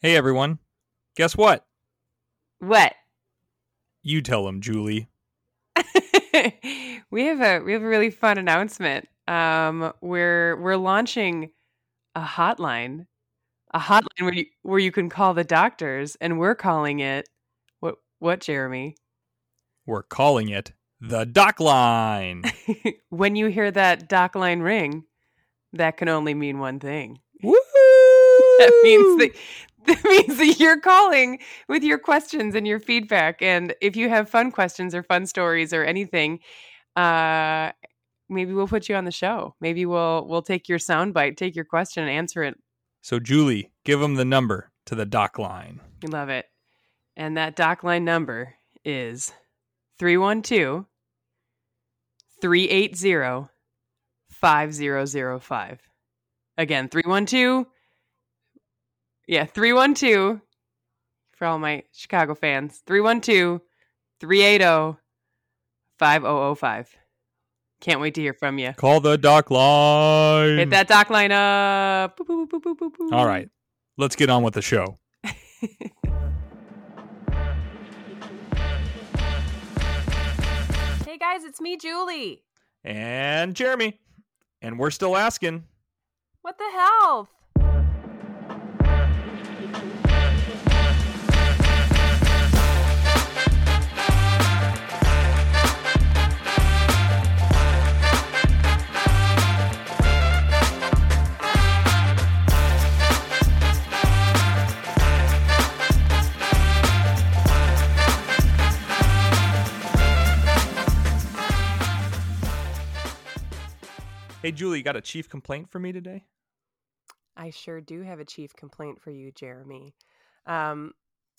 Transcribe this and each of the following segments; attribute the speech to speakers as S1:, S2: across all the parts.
S1: Hey everyone. Guess what?
S2: What?
S1: You tell them, Julie.
S2: we have a we have a really fun announcement. Um, we're we're launching a hotline, a hotline where you where you can call the doctors, and we're calling it what what Jeremy?
S1: We're calling it the Doc Line.
S2: when you hear that doc line ring, that can only mean one thing.
S1: Woo!
S2: That means that that means that you're calling with your questions and your feedback. And if you have fun questions or fun stories or anything, uh, maybe we'll put you on the show. Maybe we'll we'll take your soundbite, take your question, and answer it.
S1: So Julie, give them the number to the Doc Line.
S2: You love it. And that doc line number is 312 380 5005. Again, 312 Yeah, 312 for all my Chicago fans. 312 380 5005. Can't wait to hear from you.
S1: Call the Doc Line.
S2: Hit that doc line up. Boop, boop, boop, boop, boop, boop.
S1: All right. Let's get on with the show.
S2: Hey guys, it's me, Julie.
S1: And Jeremy. And we're still asking.
S2: What the hell?
S1: Hey Julie, you got a chief complaint for me today?
S2: I sure do have a chief complaint for you, Jeremy. Um,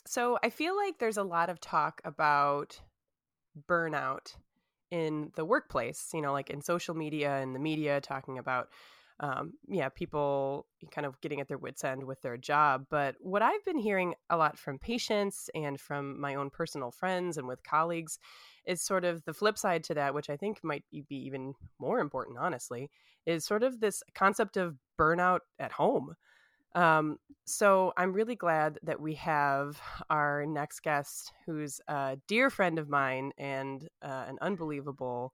S2: so I feel like there's a lot of talk about burnout in the workplace, you know, like in social media and the media talking about, um, yeah, people kind of getting at their wits' end with their job. But what I've been hearing a lot from patients and from my own personal friends and with colleagues is sort of the flip side to that, which I think might be even more important, honestly, is sort of this concept of burnout at home. Um, so I'm really glad that we have our next guest, who's a dear friend of mine and uh, an unbelievable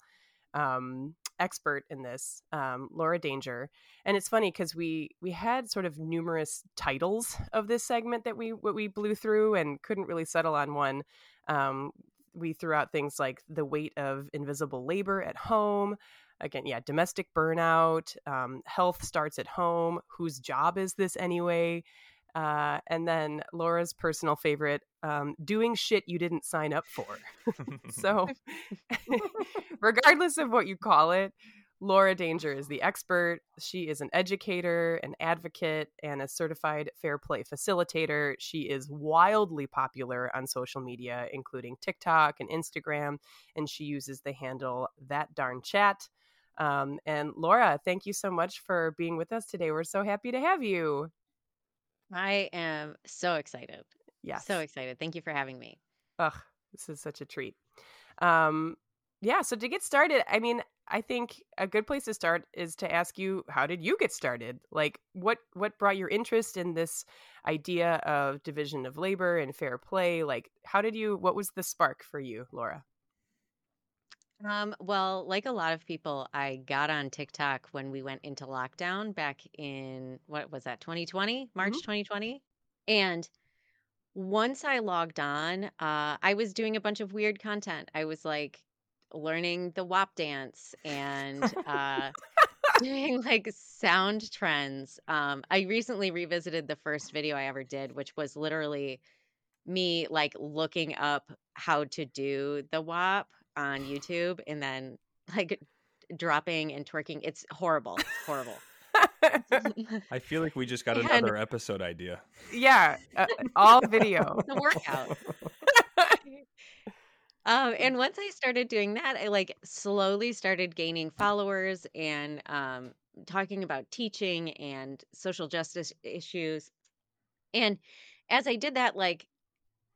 S2: um, expert in this, um, Laura Danger. And it's funny because we we had sort of numerous titles of this segment that we we blew through and couldn't really settle on one. Um, we threw out things like the weight of invisible labor at home again yeah domestic burnout um, health starts at home whose job is this anyway? Uh, and then laura's personal favorite um, doing shit you didn't sign up for. So regardless of what you call it Laura Danger is the expert. She is an educator, an advocate, and a certified fair play facilitator. She is wildly popular on social media, including TikTok and Instagram, and she uses the handle that darn chat. Um, and Laura, thank you so much for being with us today. We're so happy to have you.
S3: I am so excited.
S2: Yeah.
S3: So excited. Thank you for having me.
S2: Ugh, this is such a treat. Um, yeah, so to get started, I mean, I think a good place to start is to ask you how did you get started? Like what what brought your interest in this idea of division of labor and fair play? Like how did you what was the spark for you, Laura?
S3: Um, well, like a lot of people, I got on TikTok when we went into lockdown back in what was that, 2020, March
S2: Mhm.
S3: 2020. And once I logged on, uh, I was doing a bunch of weird content. I was like learning the WAP dance and uh, doing like sound trends. Um, I recently revisited the first video I ever did, which was literally me like looking up how to do the WAP on YouTube and then like dropping and twerking. It's horrible. It's horrible.
S1: I feel like we just got
S3: And-
S1: another episode idea.
S2: yeah, uh, all video.
S3: the workout. Um, and once I started doing that, I like slowly started gaining followers and um, talking about teaching and social justice issues. And as I did that, like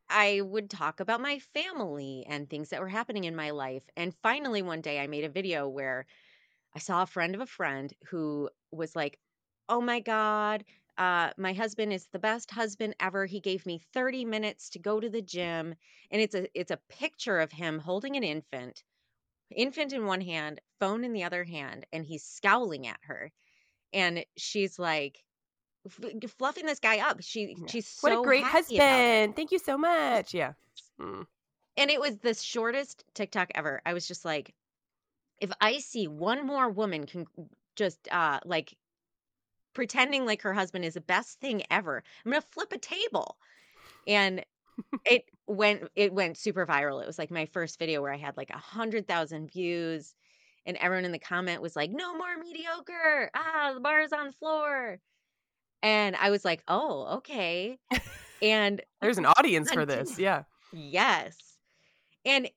S3: I would talk about my family and things that were happening in my life. And finally, one day I made a video where I saw a friend of a friend who was like, Oh my God, uh, my husband is the best husband ever. He gave me 30 minutes to go to the gym. And it's a it's a picture of him holding an infant, infant in one hand, phone in the other hand, and he's scowling at her. And she's like fluffing this guy up. She
S2: Yeah.
S3: she's so
S2: what a great husband. Thank you so much. Yeah. Mm.
S3: And it was the shortest TikTok ever. I was just like, if I see one more woman can just uh like pretending like her husband is the best thing ever, I'm gonna flip a table. And it went it went super viral. It was like my first video where I had like a hundred thousand views, and everyone in the comment was like, "No more mediocre! Ah, the bar is on the floor." And I was like, "Oh, okay." And
S2: There's an audience for this. Yeah.
S3: Yes. And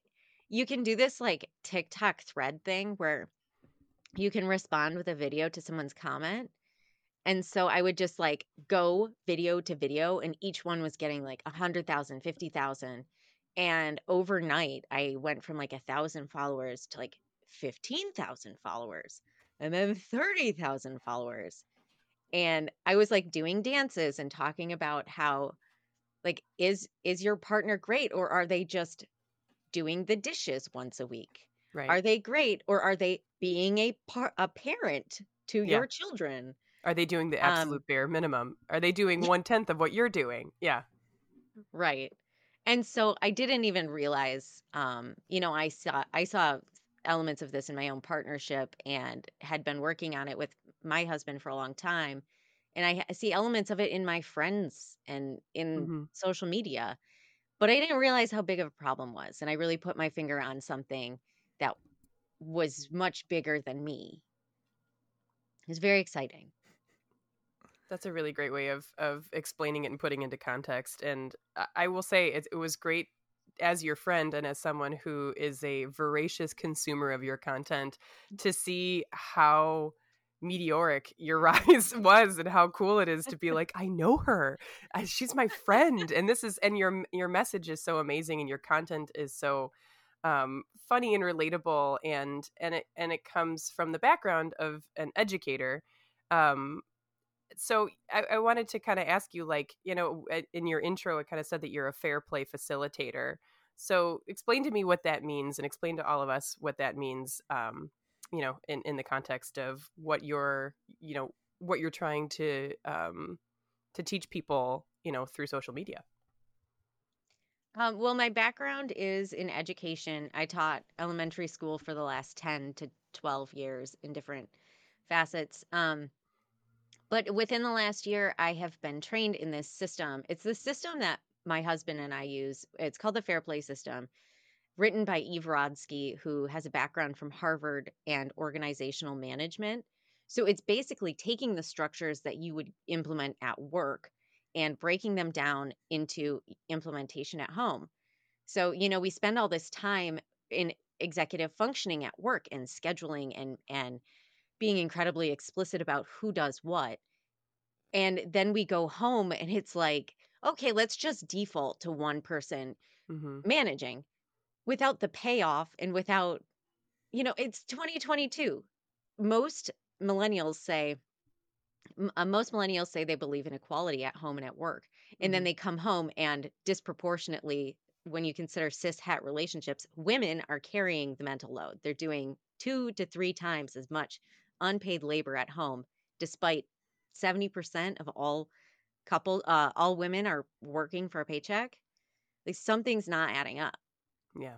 S3: you can do this like TikTok thread thing where you can respond with a video to someone's comment. And so I would just like go video to video, and each one was getting like 100,000, 50,000. And overnight, I went from like a thousand followers to like 15,000 followers and then 30,000 followers. And I was like doing dances and talking about how like is is your partner great or are they just doing the dishes once a week
S2: Right.
S3: are they great or are they being a par- a parent to
S2: Yeah.
S3: your children
S2: Are they doing the
S3: Um,
S2: absolute bare minimum? Are they doing one tenth of what you're doing? Yeah.
S3: right and so i didn't even realize um you know i saw i saw elements of this in my own partnership and had been working on it with my husband for a long time and i see elements of it in my friends and in
S2: Mhm.
S3: social media but i didn't realize how big of a problem was and i really put my finger on something that was much bigger than me it was very exciting
S2: That's a really great way of of explaining it and putting into context. And I- will say it, it was great as your friend and as someone who is a voracious consumer of your content to see how meteoric your rise was and how cool it is to be like I know her she's my friend and this is and your your message is so amazing and your content is so um, funny and relatable and and it and it comes from the background of an educator um, so I, I wanted to kind of ask you like you know in your intro it kind of said that you're a fair play facilitator so explain to me what that means and explain to all of us what that means um, you know in, in the context of what you're you know what you're trying to um, to teach people you know through social media
S3: Um, well, my background is in education. I taught elementary school for the last 10 to 12 years in different facets. Um, but within the last year, I have been trained in this system. It's the system that my husband and I use. It's called the Fair Play System, written by Eve Rodsky, who has a background from Harvard and organizational management. So it's basically taking the structures that you would implement at work and breaking them down into implementation at home. So, you know, we spend all this time in executive functioning at work and scheduling and and being incredibly explicit about who does what. And then we go home and it's like, okay, let's just default to one person
S2: hmm
S3: managing without the payoff and without, you know, it's 2022. Most millennials say, uh, most millennials say they believe in equality at home and at work. And then
S2: Mhm.
S3: they come home and disproportionately, when you consider cis het relationships, women are carrying the mental load. They're doing two to three times as much unpaid labor at home, despite 70% of all couple uh, all women are working for a paycheck. Like something's not adding up.
S2: yeah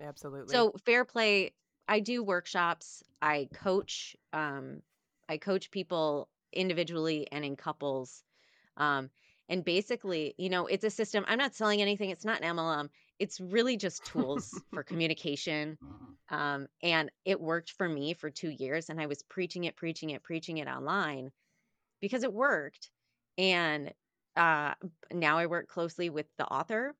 S2: absolutely
S3: So fair play, I do workshops. I coach. Um, I coach people individually and in couples. Um, and basically, you know, it's a system. I'm not selling anything. It's not an MLM. It's really just tools for communication. Um, and it worked for me for two years. And I was preaching it, preaching it, preaching it online because it worked. And uh, now I work closely with the author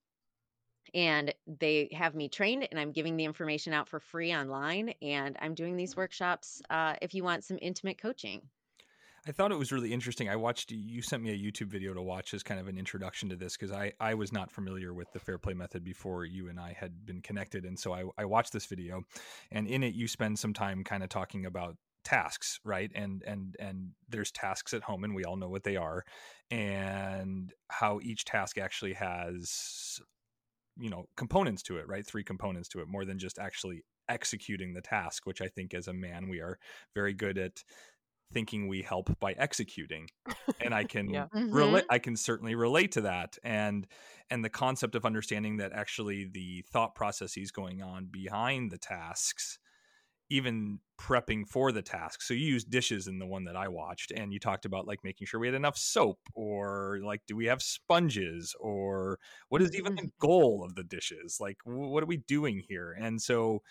S3: and they have me trained and i'm giving the information out for free online and i'm doing these workshops uh, if you want some intimate coaching
S1: I thought it was really interesting. I watched you sent me a YouTube video to watch as kind of an introduction to this because I, I was not familiar with the fair play method before you and I had been connected. And so I, I watched this video and in it you spend some time kind of talking about tasks right and and and there's tasks at home and we all know what they are and how each task actually has you know components to it right three components to it more than just actually executing the task which i think as a man we are very good at thinking we help by executing and i can
S2: Yeah.
S1: relate mm-hmm. i can certainly relate to that and and the concept of understanding that actually the thought processes going on behind the tasks even prepping for the task so you use dishes in the one that i watched and you talked about like making sure we had enough soap or like do we have sponges or what is even mm-hmm. the goal of the dishes? Like what are we doing here? And so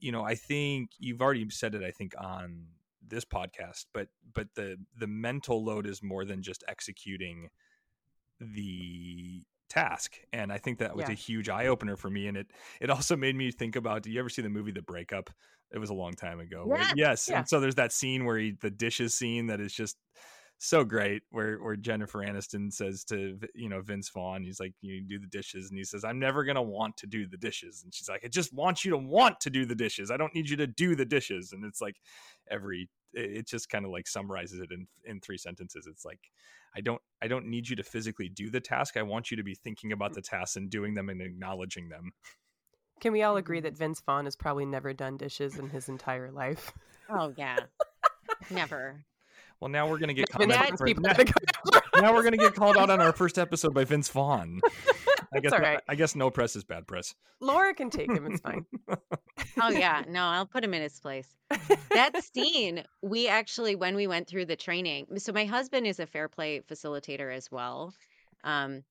S1: you know i think you've already said it i think on this podcast but but the the mental load is more than just executing the task and i think that was
S2: Yeah.
S1: a huge eye opener for me and it it also made me think about do you ever see the movie the breakup it was a long time ago
S3: Yes.
S1: yes
S2: Yeah.
S1: and so there's that scene where he the dishes scene that is just so great where where Jennifer Aniston says to you know Vince Vaughn he's like you do the dishes and he says I'm never going to want to do the dishes and she's like I just want you to want to do the dishes I don't need you to do the dishes and it's like every it it just kind of like summarizes it in in three sentences it's like I don't I don't need you to physically do the task I want you to be thinking about mm. the tasks and doing them and acknowledging them
S2: Can we all mm-hmm. agree that Vince Vaughn has probably never done dishes in his entire life?
S3: Oh yeah. Never.
S1: Well now we're going to get
S2: Vince
S1: commented for- now,
S2: in
S1: now we're going to get called out on our first episode by Vince Vaughn I guess
S2: all right.
S1: I guess no press is bad press
S2: Laura can take him. It's fine.
S3: Oh yeah. No, I'll put him in his place. that scene we actually when we went through the training so my husband is a fair play facilitator as well um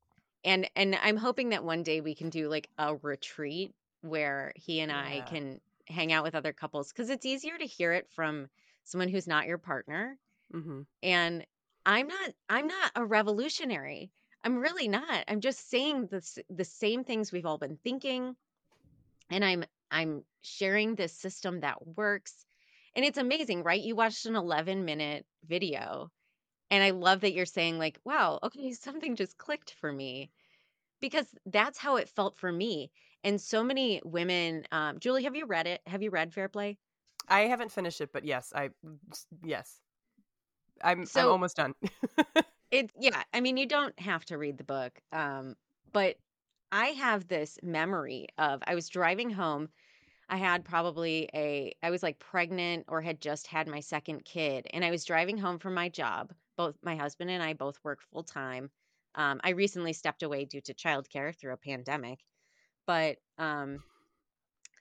S3: and and i'm hoping that one day we can do like a retreat where he and i can hang out with other couples because it's easier to hear it from someone who's not your partner
S2: hmm
S3: and i'm not i'm not a revolutionary. I'm really not. I'm just saying the, the same things we've all been thinking. And i'm i'm sharing this system that works. And it's amazing right? You watched an 11 minute video and i love that you're saying like wow okay something just clicked for me. Because that's how it felt for me. And so many women um, julie have you read it? Have you read fair play?
S2: I haven't finished it, but yes, I yes, I'm I'm
S3: So-
S2: almost done.
S3: it yeah i mean you don't have to read the book um but i have this memory of i was driving home i had probably a i was like pregnant or had just had my second kid and i was driving home from my job both my husband and i both work full time um, i recently stepped away due to childcare through a pandemic but um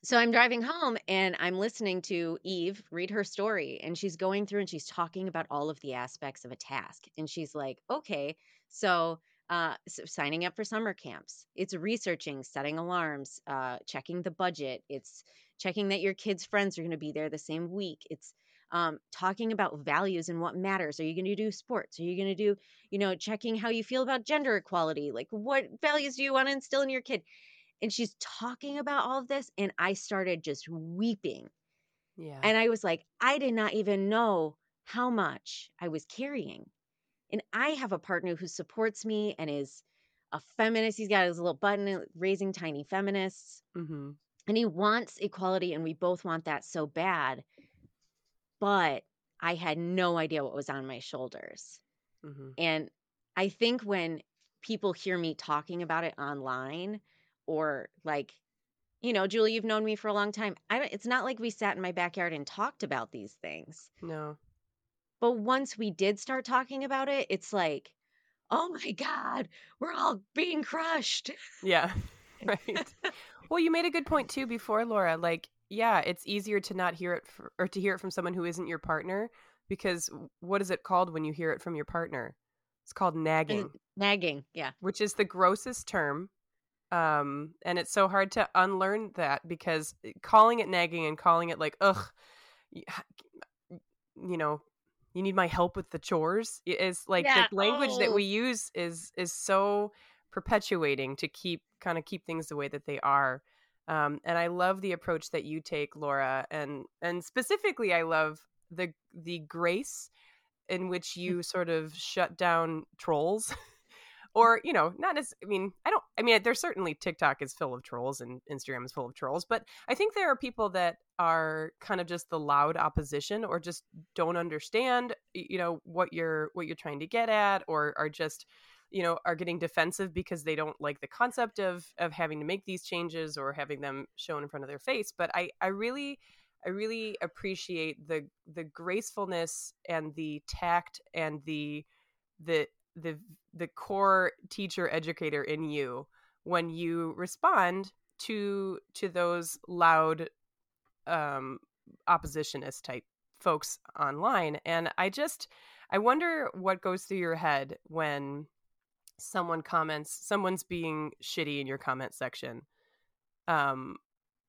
S3: so I'm driving home and I'm listening to Eve read her story, and she's going through and she's talking about all of the aspects of a task. And she's like, okay, so, uh, so signing up for summer camps, it's researching, setting alarms, uh, checking the budget, it's checking that your kids' friends are going to be there the same week. It's um, talking about values and what matters. Are you going to do sports? Are you going to do, you know, checking how you feel about gender equality? Like, what values do you want to instill in your kid? And she's talking about all of this and i started just weeping.
S2: Yeah,
S3: and i was like i did not even know how much i was carrying. And i have a partner who supports me and is a feminist. He's got his little button uh, raising tiny feminists.
S2: Hmm
S3: and he wants equality and we both want that so bad. But i had no idea what was on my shoulders.
S2: Hmm
S3: and I think when people hear me talking about it online or like, you know, Julie, you've known me for a long time. I don't, it's not like we sat in my backyard and talked about these things.
S2: no,
S3: But once we did start talking about it, it's like, oh my God, we're all being crushed.
S2: yeah, right. well, you made a good point too before, Laura. Like, yeah, it's easier to not hear it f or to hear it from someone who isn't your partner because what is it called when you hear it from your partner? It's called nagging.
S3: Nagging. Yeah.
S2: which is the grossest term. Um, and it's so hard to unlearn that because eh, calling it nagging and calling it like, ugh, you know, you need my help with the chores is like
S3: Yeah,
S2: the language that
S3: oh.
S2: we use is is so perpetuating to keep kind of keep things the way that they are. Um, and I love the approach that you take, Laura, and and specifically, I love the the grace in which you sort of shut down trolls or you know not as i mean i don't i mean there's certainly tiktok is full of trolls and instagram is full of trolls but i think there are people that are kind of just the loud opposition or just don't understand you know what you're what you're trying to get at or are just you know are getting defensive because they don't like the concept of of having to make these changes or having them shown in front of their face but i i really I really appreciate the the gracefulness and the tact and the the the the core teacher educator in you when you respond to to those loud um oppositionist type folks online. And i just i wonder what goes through your head when someone comments someone's being shitty in your comment section. Um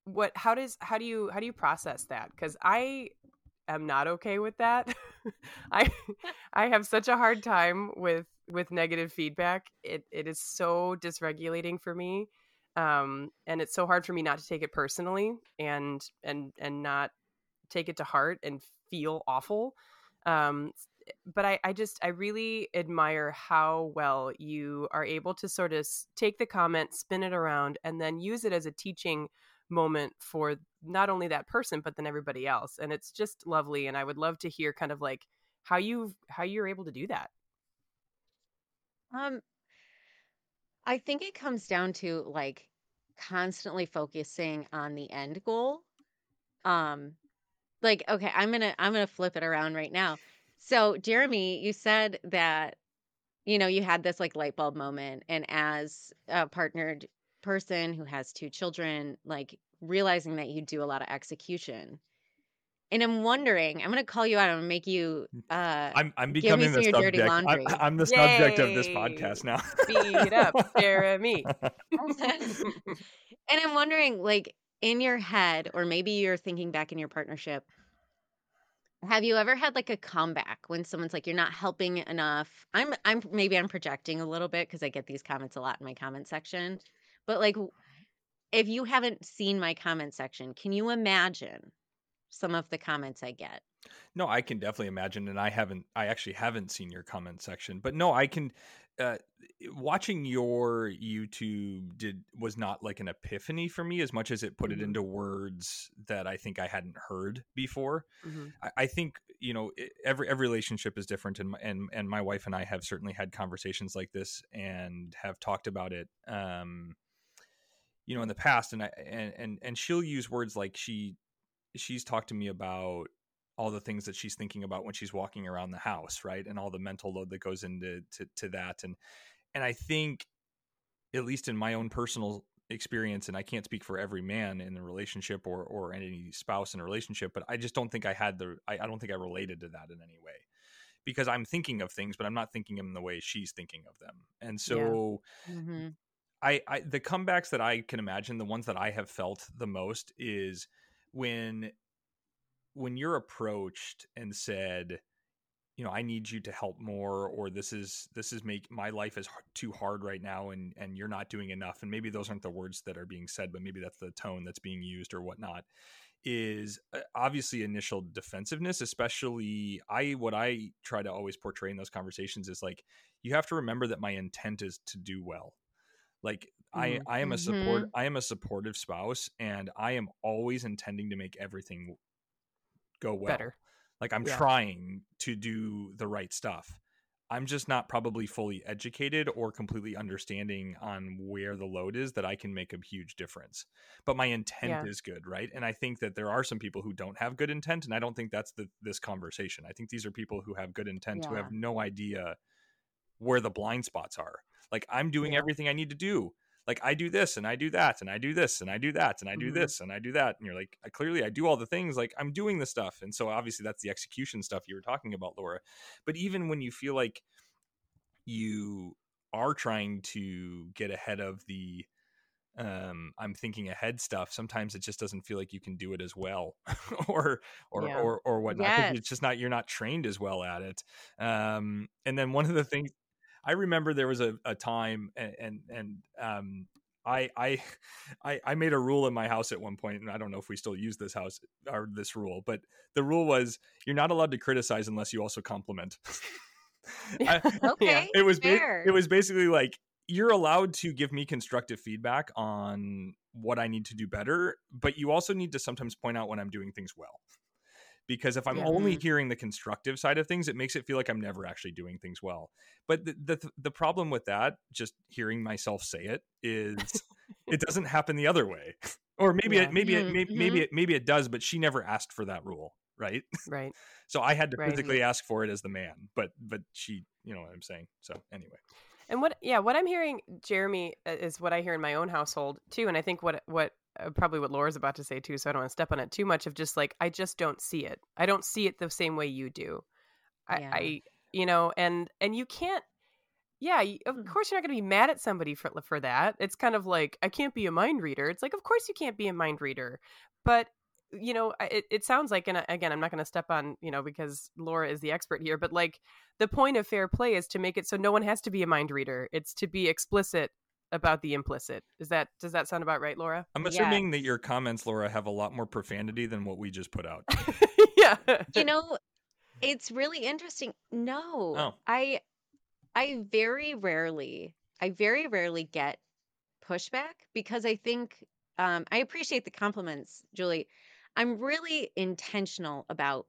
S2: what how does how do you how do you process that? Because i am not okay with that i i have such a hard time with with negative feedback. It it is so dysregulating for me um and it's so hard for me not to take it personally and and and not take it to heart and feel awful um but I, I just i really admire how well you are able to sort of take the comment spin it around and then use it as a teaching moment for not only that person but then everybody else and it's just lovely and i would love to hear kind of like how you how you're able to do that
S3: Um, I think it comes down to like constantly focusing on the end goal. Um, like, okay, I'm gonna I'm gonna flip it around right now. So, Jeremy, you said that, you know, you had this like light bulb moment, and as a partnered person who has two children, like realizing that you do a lot of execution. And I'm wondering, I'm gonna call you out and make you uh
S1: I'm I'm
S3: give me
S1: becoming
S3: some
S1: the
S3: of dirty
S1: subject. I'm,
S3: laundry.
S1: I'm the subject of this podcast now.
S2: Speed up, Jeremy.
S3: and I'm wondering, like, in your head, or maybe you're thinking back in your partnership, have you ever had like a comeback when someone's like, you're not helping enough? I'm, I'm maybe I'm projecting a little bit because I get these comments a lot in my comment section. But like, if you haven't seen my comment section, can you imagine some of the comments I get?
S1: No, I can definitely imagine, and I haven't. I actually haven't seen your comment section, but no, I can. Uh, watching your YouTube did was not like an epiphany for me as much as it put it
S2: Mhm.
S1: into words that I think I hadn't heard before.
S2: Mhm.
S1: I, I think you know every every relationship is different, and my, and and my wife and I have certainly had conversations like this and have talked about it. Um, you know, in the past, and I and and and she'll use words like she she's talked to me about all the things that she's thinking about when she's walking around the house, right? And all the mental load that goes into to, to that. And and I think, at least in my own personal experience, and I can't speak for every man in a relationship or or any spouse in a relationship, but I just don't think I had the I, I don't think I related to that in any way. Because I'm thinking of things, but I'm not thinking them the way she's thinking of them. And so
S3: Mm-hmm.
S1: I, I the comebacks that I can imagine, the ones that I have felt the most is when when you're approached and said, you know, I need you to help more, or this is this is make my life is too hard right now, and and you're not doing enough, and maybe those aren't the words that are being said, but maybe that's the tone that's being used or whatnot. Is uh, obviously initial defensiveness, especially I what I try to always portray in those conversations is like you have to remember that my intent is to do well like i
S2: Mhm.
S1: i am a support i am a supportive spouse and i am always intending to make everything go well
S2: Better.
S1: like i'm
S2: Yeah.
S1: trying to do the right stuff i'm just not probably fully educated or completely understanding on where the load is that i can make a huge difference but my intent
S2: Yeah.
S1: is good right and i think that there are some people who don't have good intent and i don't think that's the this conversation i think these are people who have good intent who have no idea where the blind spots are like i'm doing
S2: Yeah.
S1: everything i need to do like i do this and i do that and i do this and i do that and i do
S2: Mhm.
S1: this and i do that and you're like "I- clearly i do all the things like i'm doing the stuff and so obviously that's the execution stuff you were talking about laura but even when you feel like you are trying to get ahead of the um i'm thinking ahead stuff sometimes it just doesn't feel like you can do it as well or or
S2: Yeah.
S1: or or whatnot
S3: Yes.
S1: it's just not you're not trained as well at it um and then one of the things i remember there was a, a time and and, and um I, I I I made a rule in my house at one point, and I don't know if we still use this house or this rule, but the rule was you're not allowed to criticize unless you also compliment. I-
S3: Okay,
S1: it was ba- it was basically like you're allowed to give me constructive feedback on what I need to do better, but you also need to sometimes point out when I'm doing things well. Because if I'm
S2: Yeah.
S1: only
S3: Mhm.
S1: hearing the constructive side of things, it makes it feel like I'm never actually doing things well. But the the, the problem with that, just hearing myself say it, is it doesn't happen the other way. Or maybe
S2: Yeah.
S1: it maybe it
S3: Mhm,
S1: may- maybe it maybe it does, but she never asked for that rule, right?
S2: right.
S1: So I had to
S2: Right.
S1: physically ask for it as the man, but but she, you know what I'm saying. So anyway,
S2: And what, yeah, what I'm hearing, Jeremy, uh, is what I hear in my own household too. And I think what, what, probably what Laura's about to say too. So I don't want to step on it too much. Of just like I just don't see it. I don't see it the same way you do. I,
S3: Yeah.
S2: I you know, and and you can't. Yeah, of
S3: Mm.
S2: course you're not going to be mad at somebody for for that. It's kind of like I can't be a mind reader. It's like of course you can't be a mind reader, but you know it, it sounds like and again i'm not going to step on you know because laura is the expert here but like the point of fair play is to make it so no one has to be a mind reader it's to be explicit about the implicit. Is that does that sound about right laura?
S1: I'm assuming that your comments, Laura, have a lot more profanity than what we just put out.
S2: yeah.
S3: You know it's really interesting. No
S1: Oh.
S3: i i very rarely i very rarely get pushback because i think um i appreciate the compliments julie. I'm really intentional about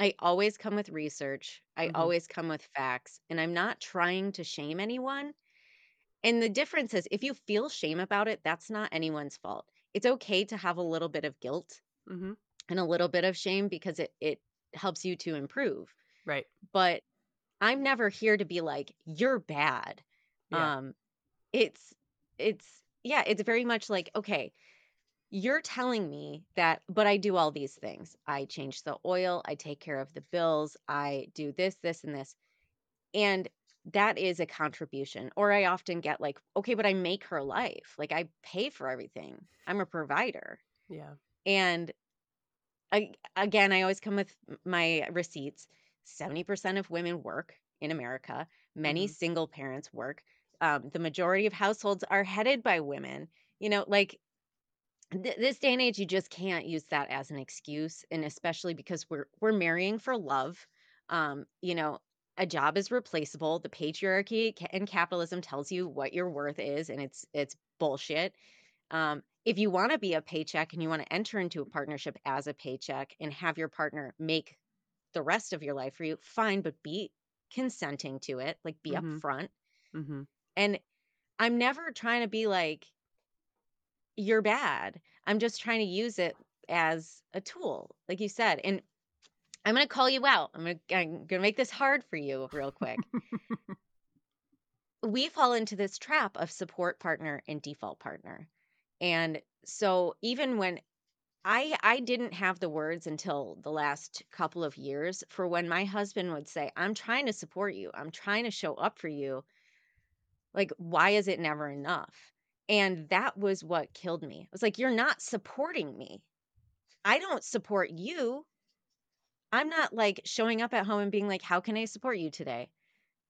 S3: i always come with research. I
S2: Mhm.
S3: always come with facts and i'm not trying to shame anyone and the difference is if you feel shame about it that's not anyone's fault. It's okay to have a little bit of guilt
S2: hmm
S3: and a little bit of shame because it it helps you to improve.
S2: Right.
S3: But i'm never here to be like you're bad.
S2: Yeah.
S3: um it's it's yeah it's very much like okay you're telling me that but i do all these things. I change the oil i take care of the bills i do this this and this. And that is a contribution or i often get like okay but i make her life like i pay for everything i'm a provider
S2: yeah
S3: and I, again, I always come with my receipts. 70% of women work in America. Many
S2: Mhm.
S3: single parents work. Um, the majority of households are headed by women. You know, like th- this day and age, you just can't use that as an excuse, and especially because we're we're marrying for love. Um, you know, a job is replaceable. The patriarchy and capitalism tells you what your worth is, and it's it's bullshit. Um, if you want to be a paycheck and you want to enter into a partnership as a paycheck and have your partner make the rest of your life for you, fine, but be consenting to it, like be
S2: Mhm.
S3: upfront.
S2: hmm
S3: And I'm never trying to be like, you're bad. I'm just trying to use it as a tool, like you said. And I'm going to call you out. I'm going to make this hard for you real quick. we fall into this trap of support partner and default partner. And so even when I I didn't have the words until the last couple of years for when my husband would say, "I'm trying to support you. I'm trying to show up for you." Like, why is it never enough? And that was what killed me. I was like, "You're not supporting me. I don't support you. I'm not like showing up at home and being like, "How can I support you today?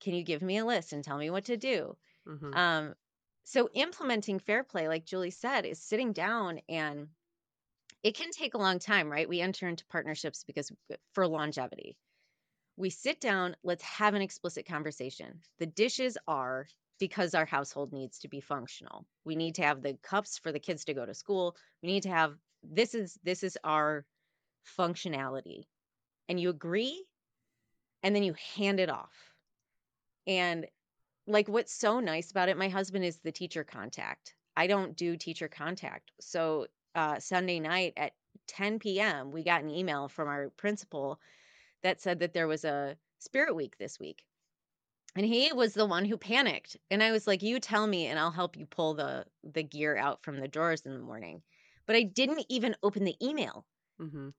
S3: Can you give me a list and tell me what to do?"
S2: hmm
S3: Um, so implementing fair play, like Julie said, is sitting down and it can take a long time, right? We enter into partnerships because for longevity. We sit down, let's have an explicit conversation. The dishes are because our household needs to be functional. We need to have the cups for the kids to go to school. We need to have this is this is our functionality. And you agree and then you hand it off. And like what's so nice about it my husband is the teacher contact. I don't do teacher contact. So uh, sunday night at 10 p.m we got an email from our principal that said that there was a spirit week this week. And he was the one who panicked. And i was like you tell me and i'll help you pull the the gear out from the drawers in the morning. But i didn't even open the email.
S2: Hmm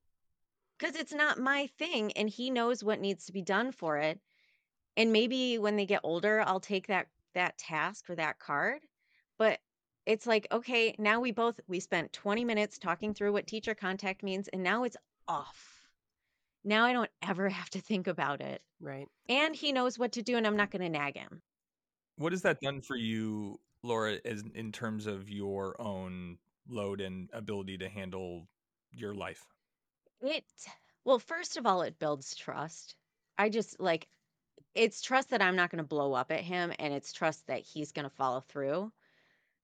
S3: because it's not my thing and he knows what needs to be done for it and maybe when they get older i'll take that that task or that card but it's like okay now we both we spent 20 minutes talking through what teacher contact means and now it's off. Now i don't ever have to think about it.
S2: Right.
S3: And he knows what to do and i'm not going to nag him.
S1: What has that done for you, Laura, as in terms of your own load and ability to handle your life?
S3: It well first of all it builds trust. I just like it's trust that I'm not going to blow up at him and it's trust that he's going to follow through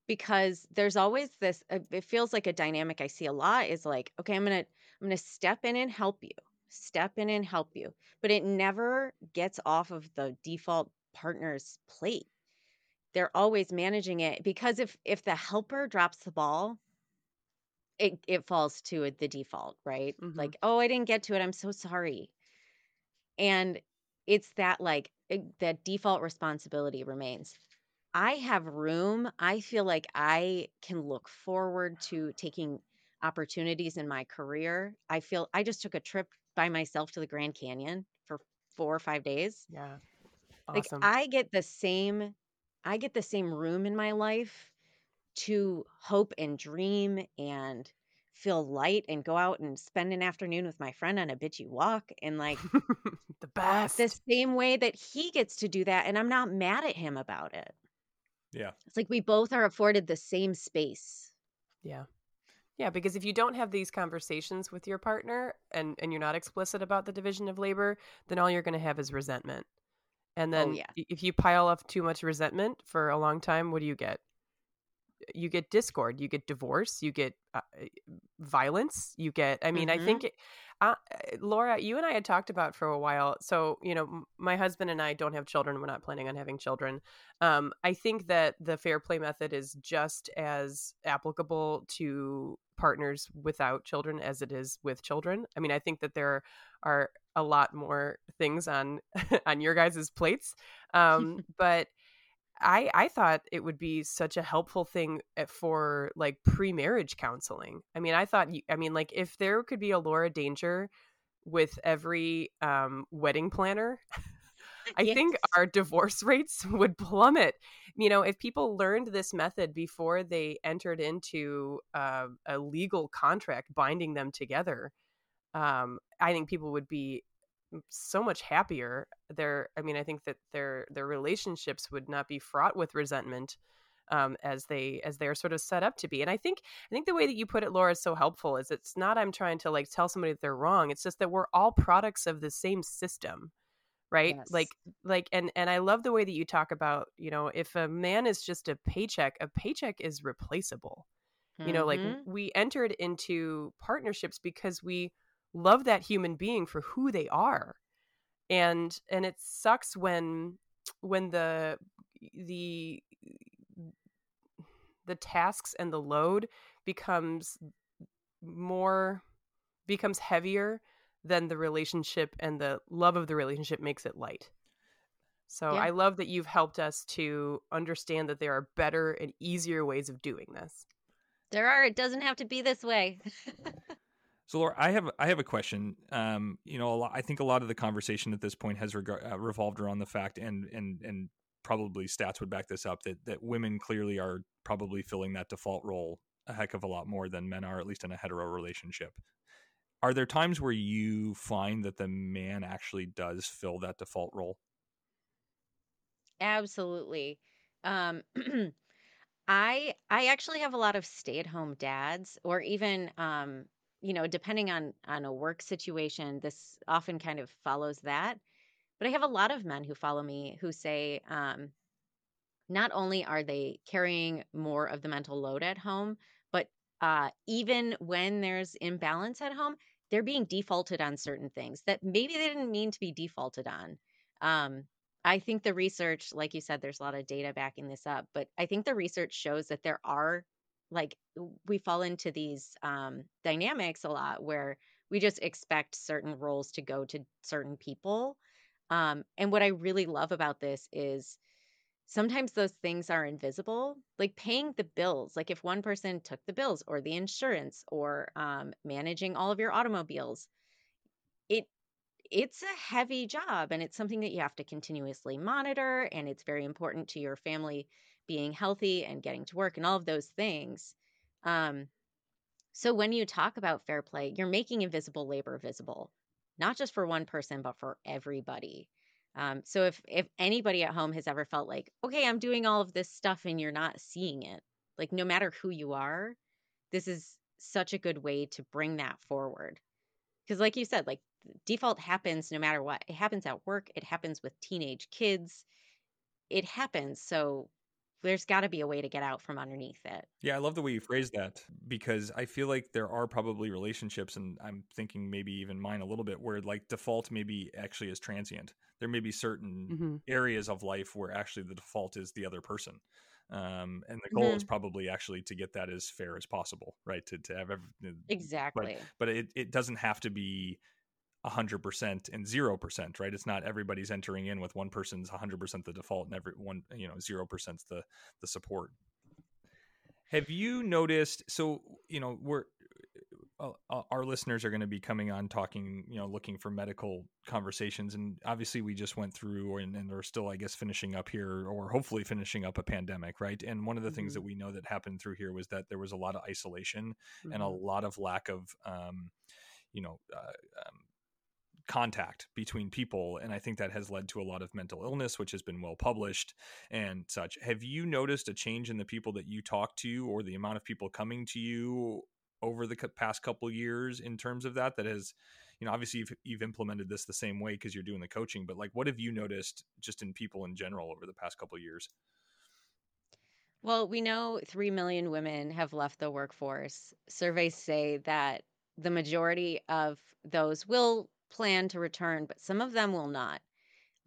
S3: because there's always this uh, it feels like a dynamic I see a lot is like okay I'm going to I'm going to step in and help you step in and help you but it never gets off of the default partner's plate. They're always managing it because if if the helper drops the ball it it falls to the default right?
S2: Mhm.
S3: like oh I didn't get to it I'm so sorry. And it's that like it, that default responsibility remains. I have room i feel like i can look forward to taking opportunities in my career. I feel i just took a trip by myself to the grand canyon for four or five days.
S2: Yeah.
S3: like i get the same i get the same room in my life to hope and dream and feel light and go out and spend an afternoon with my friend on a bitchy walk and like uh,
S2: the best.
S3: the same way that he gets to do that and i'm not mad at him about it
S1: Yeah.
S3: it's like we both are afforded the same space
S2: Yeah. Yeah, because if you don't have these conversations with your partner and and you're not explicit about the division of labor, then all you're going to have is resentment. And oh, then
S3: yeah.
S2: if you pile up too much resentment for a long time, what do you get? You get discord, you get divorce, you get uh, violence, you get I mean, I
S3: Mhm.
S2: think it- uh, Laura, you and I had talked about for a while. So, you know, m- my husband and I don't have children. We're not planning on having children. Um, I think that the fair play method is just as applicable to partners without children as it is with children. I mean, I think that there are a lot more things on on your guys' plates, um, but I I thought it would be such a helpful thing eh, for like pre-marriage counseling. I mean, I thought you, I mean like if there could be a Laura Danger with every um wedding planner, I think our divorce rates would plummet. You know, if people learned this method before they entered into uh, a legal contract binding them together, um, I think people would be so much happier. Their, I mean, I think that their their relationships would not be fraught with resentment um, as they as they are sort of set up to be. And I think I think the way that you put it, Laura, is so helpful. Is it's not I'm trying to like tell somebody that they're wrong. It's just that we're all products of the same system right like
S3: Yes.
S2: like and and i love the way that you talk about you know if a man is just a paycheck a paycheck is replaceable you know like
S3: Mhm.
S2: we entered into partnerships because we love that human being for who they are. And and it sucks when when the the the tasks and the load becomes more becomes heavier than the relationship and the love of the relationship makes it light. So
S3: Yeah.
S2: i love that you've helped us to understand that there are better and easier ways of doing this.
S3: There are. It doesn't have to be this way
S1: So, Laura, I have I have a question. Um, you know, lot, I think a lot of the conversation at this point has uh, revolved around the fact, and and and probably stats would back this up that that women clearly are probably filling that default role a heck of a lot more than men are, at least in a hetero relationship. Are there times where you find that the man actually does fill that default role?
S3: Absolutely. Um I I actually have a lot of stay-at-home dads or even um you know depending on on a work situation this often kind of follows that. But I have a lot of men who follow me who say um not only are they carrying more of the mental load at home, but uh even when there's imbalance at home, they're being defaulted on certain things that maybe they didn't mean to be defaulted on. Um I think the research, like you said, there's a lot of data backing this up, but I think the research shows that there are like we fall into these um, dynamics a lot where we just expect certain roles to go to certain people. Um, and what I really love about this is sometimes those things are invisible, like paying the bills. Like if one person took the bills or the insurance or um, managing all of your automobiles, it it's a heavy job and it's something that you have to continuously monitor and it's very important to your family being healthy and getting to work and all of those things um, so when you talk about fair play you're making invisible labor visible not just for one person but for everybody um, so if if anybody at home has ever felt like okay i'm doing all of this stuff and you're not seeing it like no matter who you are this is such a good way to bring that forward because like you said like default happens no matter what. It happens at work, it happens with teenage kids. It happens. So there's got to be a way to get out from underneath it.
S1: Yeah, I love the way you phrase that because I feel like there are probably relationships, and I'm thinking maybe even mine a little bit, where like default maybe actually is transient. There may be certain
S2: Mm-hmm.
S1: areas of life where actually the default is the other person. Um, and the goal is probably actually to get that as fair as possible, right? To, to have every,
S3: Exactly.
S1: but it, it doesn't have to be 100% and 0% right it's not everybody's entering in with one person's 100% the default and every one you know 0% the the support have you noticed so you know we're uh, uh, our listeners are going to be coming on talking you know looking for medical conversations and obviously we just went through and, and we're still i guess finishing up here or hopefully finishing up a pandemic right and one of the things
S2: Mhm.
S1: that we know that happened through here was that there was a lot of isolation and a
S2: Mhm.
S1: lot of lack of um, you know uh, um, contact between people and i think that has led to a lot of mental illness which has been well published and such have you noticed a change in the people that you talk to or the amount of people coming to you over the past couple years in terms of that that has you know obviously you've, you've implemented this the same way because you're doing the coaching but like what have you noticed just in people in general over the past couple years
S3: Well, we know 3 million women have left the workforce. Surveys say that the majority of those will plan to return, but some of them will not.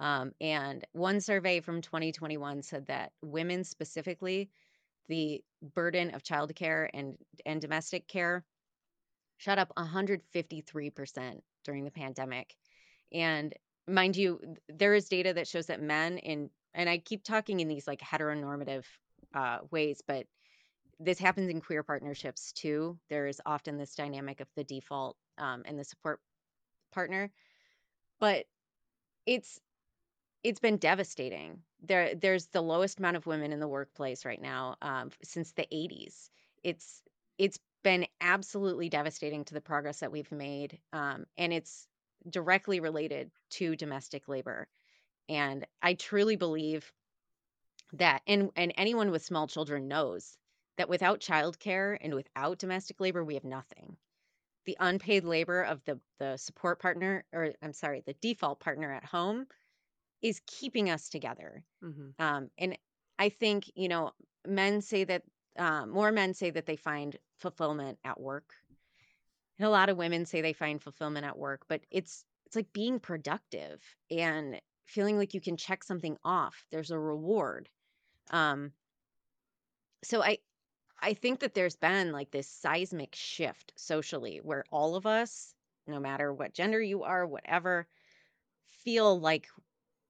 S3: Um, and one survey from 2021 said that women specifically, the burden of childcare and, and domestic care shot up 153% during the pandemic. And mind you, there is data that shows that men in, and I keep talking in these like heteronormative uh, ways, but this happens in queer partnerships too. There is often this dynamic of the default um, and the support partner, but it's it's been devastating. There there's the lowest amount of women in the workplace right now um, since the 80s. It's it's been absolutely devastating to the progress that we've made, um, and it's directly related to domestic labor. And I truly believe that and and anyone with small children knows that without childcare and without domestic labor we have nothing the unpaid labor of the the support partner or i'm sorry the default partner at home is keeping us together.
S2: Mhm.
S3: um and i think you know men say that um, more men say that they find fulfillment at work. And a lot of women say they find fulfillment at work but it's it's like being productive and feeling like you can check something off. There's a reward. Um so i i think that there's been like this seismic shift socially where all of us no matter what gender you are whatever feel like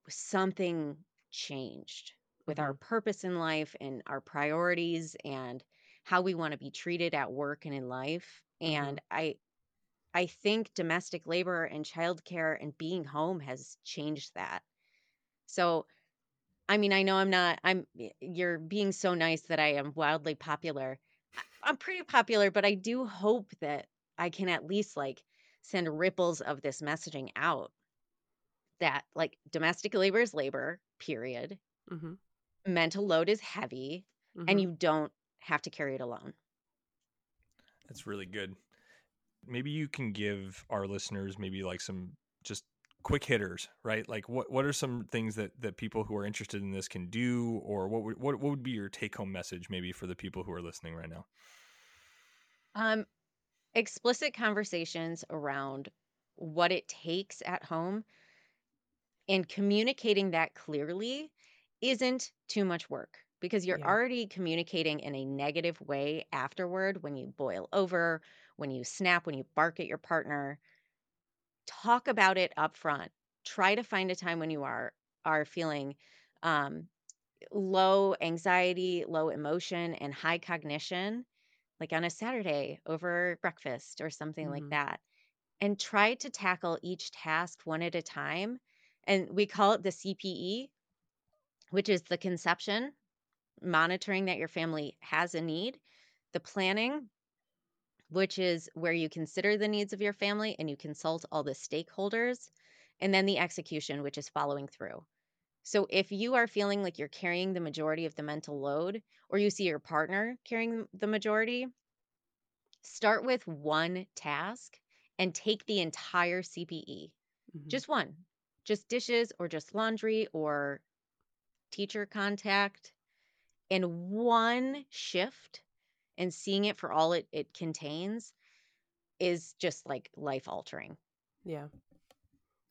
S3: something changed with our mm-hmm. purpose in life and our priorities and how we want to be treated at work and in life. Mm-hmm. And i i think domestic labor and childcare and being home has changed that. So i mean i know i'm not i'm you're being so nice that i am wildly popular I- i'm pretty popular but i do hope that i can at least like send ripples of this messaging out that like domestic labor is labor period
S2: Mhm.
S3: mental load is heavy
S2: Mhm.
S3: and you don't have to carry it alone
S1: That's really good. Maybe you can give our listeners maybe like some just quick hitters, right? Like what what are some things that that people who are interested in this can do or what would what, what would be your take home message maybe for the people who are listening right now?
S3: um explicit conversations around what it takes at home and communicating that clearly isn't too much work because you're
S2: Yeah.
S3: already communicating in a negative way afterward when you boil over, when you snap, when you bark at your partner. Talk about it up front. Try to find a time when you are are feeling um, low anxiety, low emotion, and high cognition, like on a Saturday over breakfast or something like
S2: Mhm.
S3: that. And try to tackle each task one at a time. And we call it the CPE, which is the conception, monitoring that your family has a need, the planning, which is where you consider the needs of your family and you consult all the stakeholders, and then the execution, which is following through. So if you are feeling like you're carrying the majority of the mental load, or you see your partner carrying the majority, start with one task and take the entire CPE.
S2: Mhm.
S3: Just one. Just dishes or just laundry or teacher contact in one shift and seeing it for all it, it contains is just like life altering.
S2: Yeah.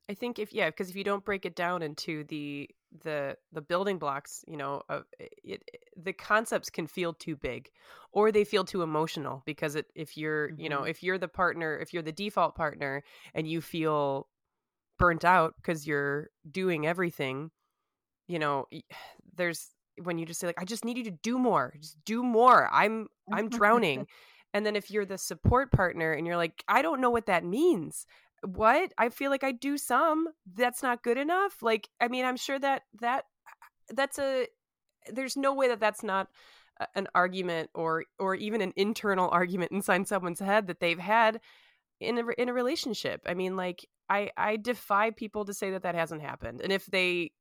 S2: I think if yeah, because if you don't break it down into the the the building blocks, you know, of it, it, the concepts can feel too big, or they feel too emotional because it if you're you know
S3: Mhm.
S2: if you're the partner if you're the default partner and you feel burnt out because you're doing everything, you know, there's when you just say like I just need you to do more, just do more. I'm I'm drowning. And then if you're the support partner and you're like, I don't know what that means. What? I feel like I do some. That's not good enough. Like, I mean, I'm sure that that that's a there's no way that that's not an argument or or even an internal argument inside someone's head that they've had in a in a relationship. I mean, like I I defy people to say that that hasn't happened. And if they,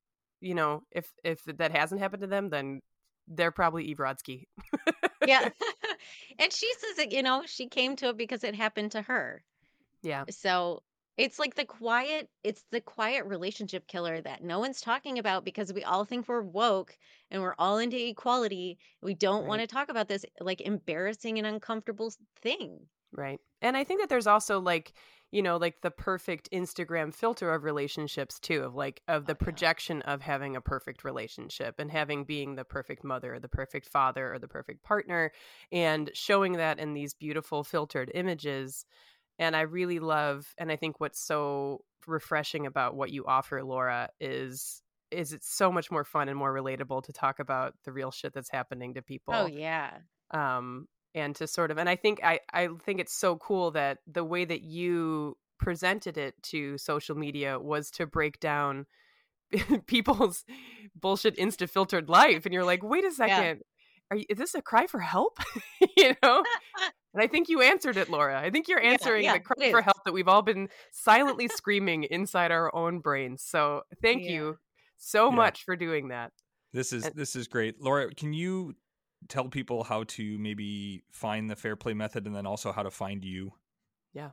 S2: you know, if if that hasn't happened to them, then they're probably Eve Rodsky.
S3: Yeah. and she says that, you know, she came to it because it happened to her.
S2: Yeah.
S3: So it's like the quiet, it's the quiet relationship killer that no one's talking about because we all think we're woke and we're all into equality. We don't want to talk about this like embarrassing and uncomfortable thing.
S2: Right. And I think that there's also like, you know, like the perfect Instagram filter of relationships too, of like of the
S3: Oh, yeah.
S2: projection of having a perfect relationship and having being the perfect mother or the perfect father or the perfect partner and showing that in these beautiful filtered images. And I really love and I think what's so refreshing about what you offer, Laura, is is it's so much more fun and more relatable to talk about the real shit that's happening to people
S3: Oh, yeah.
S2: um and to sort of and i think i i think it's so cool that the way that you presented it to social media was to break down people's bullshit insta filtered life and you're like wait a second are you, is this a cry for help you know and i think you answered it laura i think you're answering
S3: yeah,
S2: the cry for help that we've all been silently screaming inside our own brains so thank
S3: Yeah.
S2: you so
S1: Yeah.
S2: much for doing that
S1: This is
S2: And-
S1: this is great, Laura. Can you tell people how to maybe find the Fair Play method, and then also how to find you?
S3: Yeah.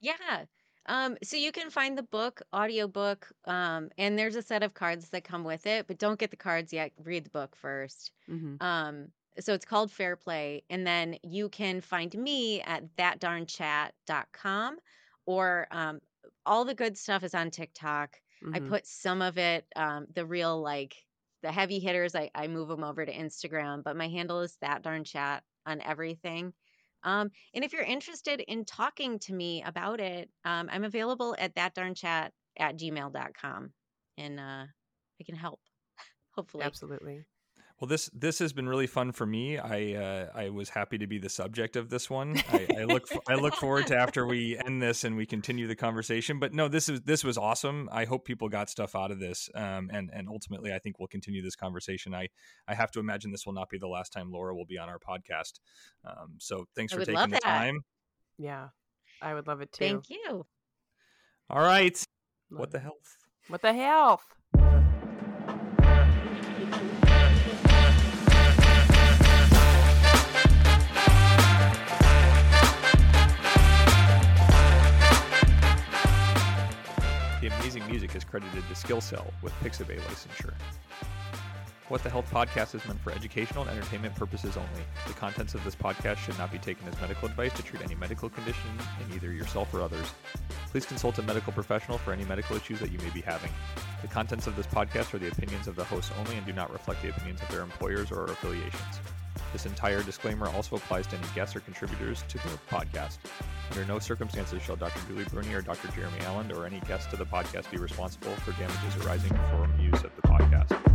S3: Yeah. Um, so you can find the book, audiobook, um, and there's a set of cards that come with it, but don't get the cards yet. Read the book first.
S2: hmm
S3: Um, so it's called Fair Play. And then you can find me at thatdarnchat.com or um, all the good stuff is on TikTok. I
S2: Mhm.
S3: put some of it, um, the real like the heavy hitters, I, I move them over to Instagram, but my handle is that darn chat on everything. Um, and if you're interested in talking to me about it, um, I'm available at that darn chat at gmail.com and uh, I can help, hopefully.
S2: absolutely
S1: Well, this this has been really fun for me. I uh, I was happy to be the subject of this one. I, I look f- I look forward to after we end this and we continue the conversation. But no, this is this was awesome. I hope people got stuff out of this. Um, and and ultimately, I think we'll continue this conversation. I I have to imagine this will not be the last time Laura will be on our podcast. Um, so thanks
S3: I
S1: for taking the
S3: that.
S1: time.
S2: yeah i would love it too
S3: Thank you.
S1: All right.
S2: Love
S1: What the health?
S2: What the health?
S1: Amazing music is credited to SkillCell with Pixabay licensure. What the Health podcast is meant for educational and entertainment purposes only. The contents of this podcast should not be taken as medical advice to treat any medical condition in either yourself or others. Please consult a medical professional for any medical issues that you may be having. The contents of this podcast are the opinions of the hosts only and do not reflect the opinions of their employers or affiliations. This entire disclaimer also applies to any guests or contributors to the podcast. Under no circumstances shall Dr. Julie Bruene or Dr. Jeremy Alland or any guest to the podcast be responsible for damages arising from use of the podcast.